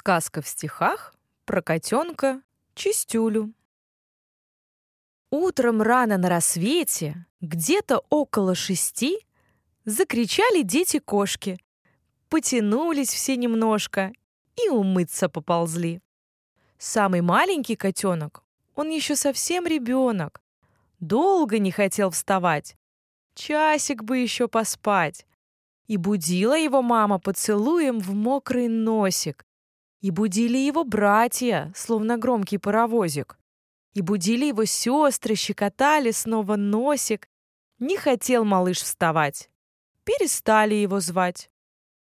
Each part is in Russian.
Сказка в стихах про котенка Чистюлю. Утром рано на рассвете, где-то около шести, закричали дети-кошки. Потянулись все немножко и умыться поползли. Самый маленький котенок, он еще совсем ребенок, долго не хотел вставать. Часик бы еще поспать. И будила его мама поцелуем в мокрый носик. И будили его братья, словно громкий паровозик. И будили его сестры, щекотали снова носик. Не хотел малыш вставать. Перестали его звать.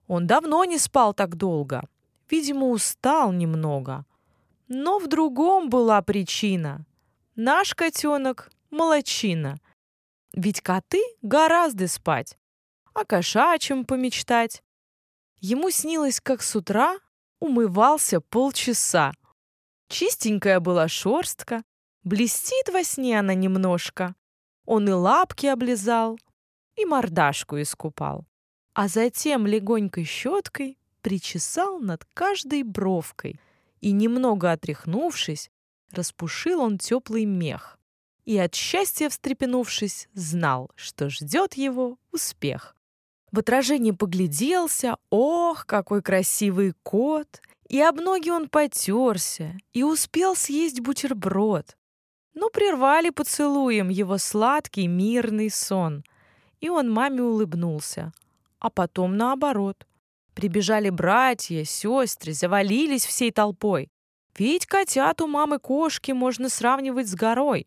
Он давно не спал так долго. Видимо, устал немного. Но в другом была причина. Наш котенок — молочина. Ведь коты гораздо спать, а кошачьим помечтать. Ему снилось, как с утра умывался полчаса. Чистенькая была шерстка, блестит во сне она немножко. Он и лапки облизал, и мордашку искупал. А затем легонькой щеткой причесал над каждой бровкой. И, немного отряхнувшись, распушил он теплый мех. И от счастья встрепенувшись, знал, что ждет его успех. В отражении погляделся, ох, какой красивый кот! И об ноги он потерся, и успел съесть бутерброд. Но прервали поцелуем его сладкий мирный сон. И он маме улыбнулся. А потом наоборот. Прибежали братья, сестры, завалились всей толпой. Ведь котят у мамы кошки можно сравнивать с горой.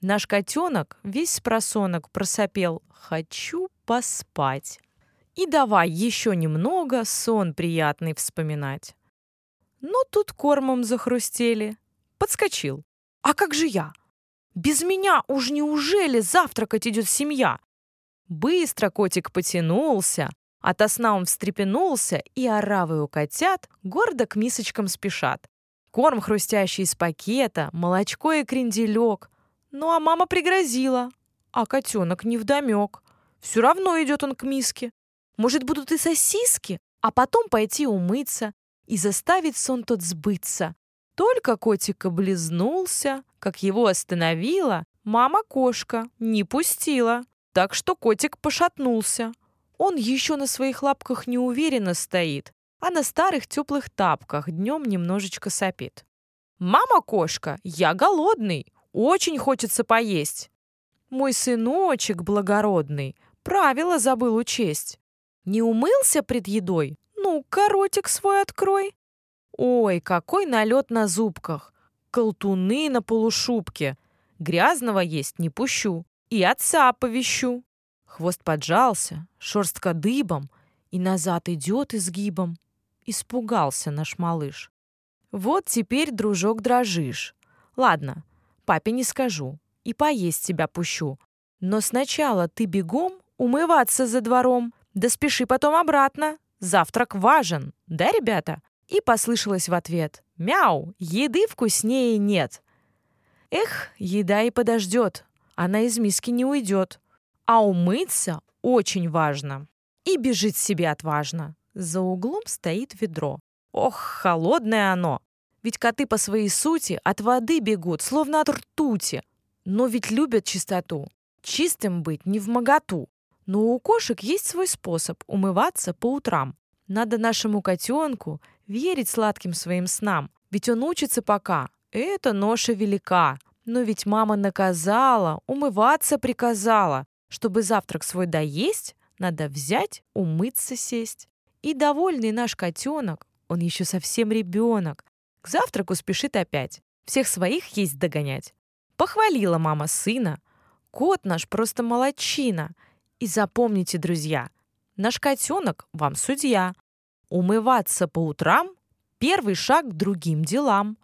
Наш котенок весь с просонок просопел «Хочу поспать». И давай еще немного сон приятный вспоминать. Но тут кормом захрустели. Подскочил. А как же я? Без меня уж неужели завтракать идет семья? Быстро котик потянулся, ото сна он встрепенулся, и оравы у котят гордо к мисочкам спешат. Корм хрустящий из пакета, молочко и кренделек. Ну а мама пригрозила, а котенок невдомек. Все равно идет он к миске. Может, будут и сосиски, а потом пойти умыться и заставить сон тот сбыться. Только котик облизнулся, как его остановила, мама-кошка не пустила. Так что котик пошатнулся. Он еще на своих лапках неуверенно стоит, а на старых теплых тапках днем немножечко сопит. «Мама-кошка, я голодный, очень хочется поесть». Мой сыночек благородный правила забыл учесть. Не умылся пред едой? Ну, коротик свой открой. Ой, какой налет на зубках. Колтуны на полушубке. Грязного есть не пущу. И отца оповещу. Хвост поджался, шерстка дыбом, и назад идет изгибом. Испугался наш малыш. Вот теперь, дружок, дрожишь. Ладно, папе не скажу. И поесть тебя пущу. Но сначала ты бегом умываться за двором. Да спеши потом обратно. Завтрак важен, да, ребята?» И послышалось в ответ. «Мяу! Еды вкуснее нет!» Эх, еда и подождет. Она из миски не уйдет. А умыться очень важно. И бежит себе отважно. За углом стоит ведро. Ох, холодное оно! Ведь коты по своей сути от воды бегут, словно от ртути. Но ведь любят чистоту. Чистым быть не в моготу. Но у кошек есть свой способ умываться по утрам. Надо нашему котенку верить сладким своим снам, ведь он учится пока. Это ноша велика. Но ведь мама наказала, умываться приказала. Чтобы завтрак свой доесть, надо взять, умыться сесть. И довольный наш котенок, он еще совсем ребенок, к завтраку спешит опять. Всех своих есть догонять. Похвалила мама сына. Кот наш просто молочина — и запомните, друзья, наш котенок вам судья. Умываться по утрам – первый шаг к другим делам.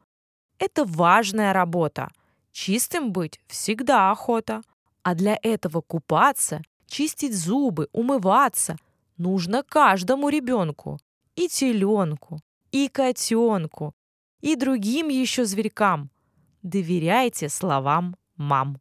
Это важная работа. Чистым быть всегда охота. А для этого купаться, чистить зубы, умываться нужно каждому ребенку. И теленку, и котенку, и другим еще зверькам. Доверяйте словам мам.